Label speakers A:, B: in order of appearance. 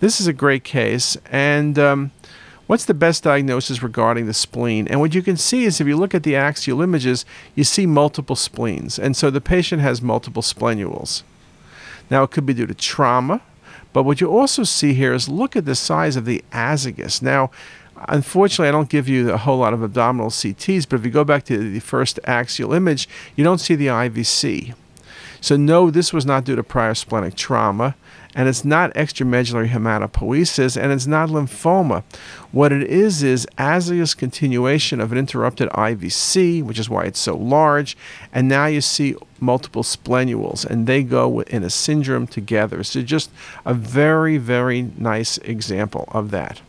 A: this is a great case. And um, what's the best diagnosis regarding the spleen? And what you can see is if you look at the axial images, you see multiple spleens. And so the patient has multiple splenules. Now, it could be due to trauma, but what you also see here is look at the size of the azygos. Now, Unfortunately, I don't give you a whole lot of abdominal CTs, but if you go back to the first axial image, you don't see the IVC. So, no, this was not due to prior splenic trauma, and it's not extramedullary hematopoiesis, and it's not lymphoma. What it is is azygos continuation of an interrupted IVC, which is why it's so large, and now you see multiple splenules, and they go in a syndrome together. So, just a very, very nice example of that.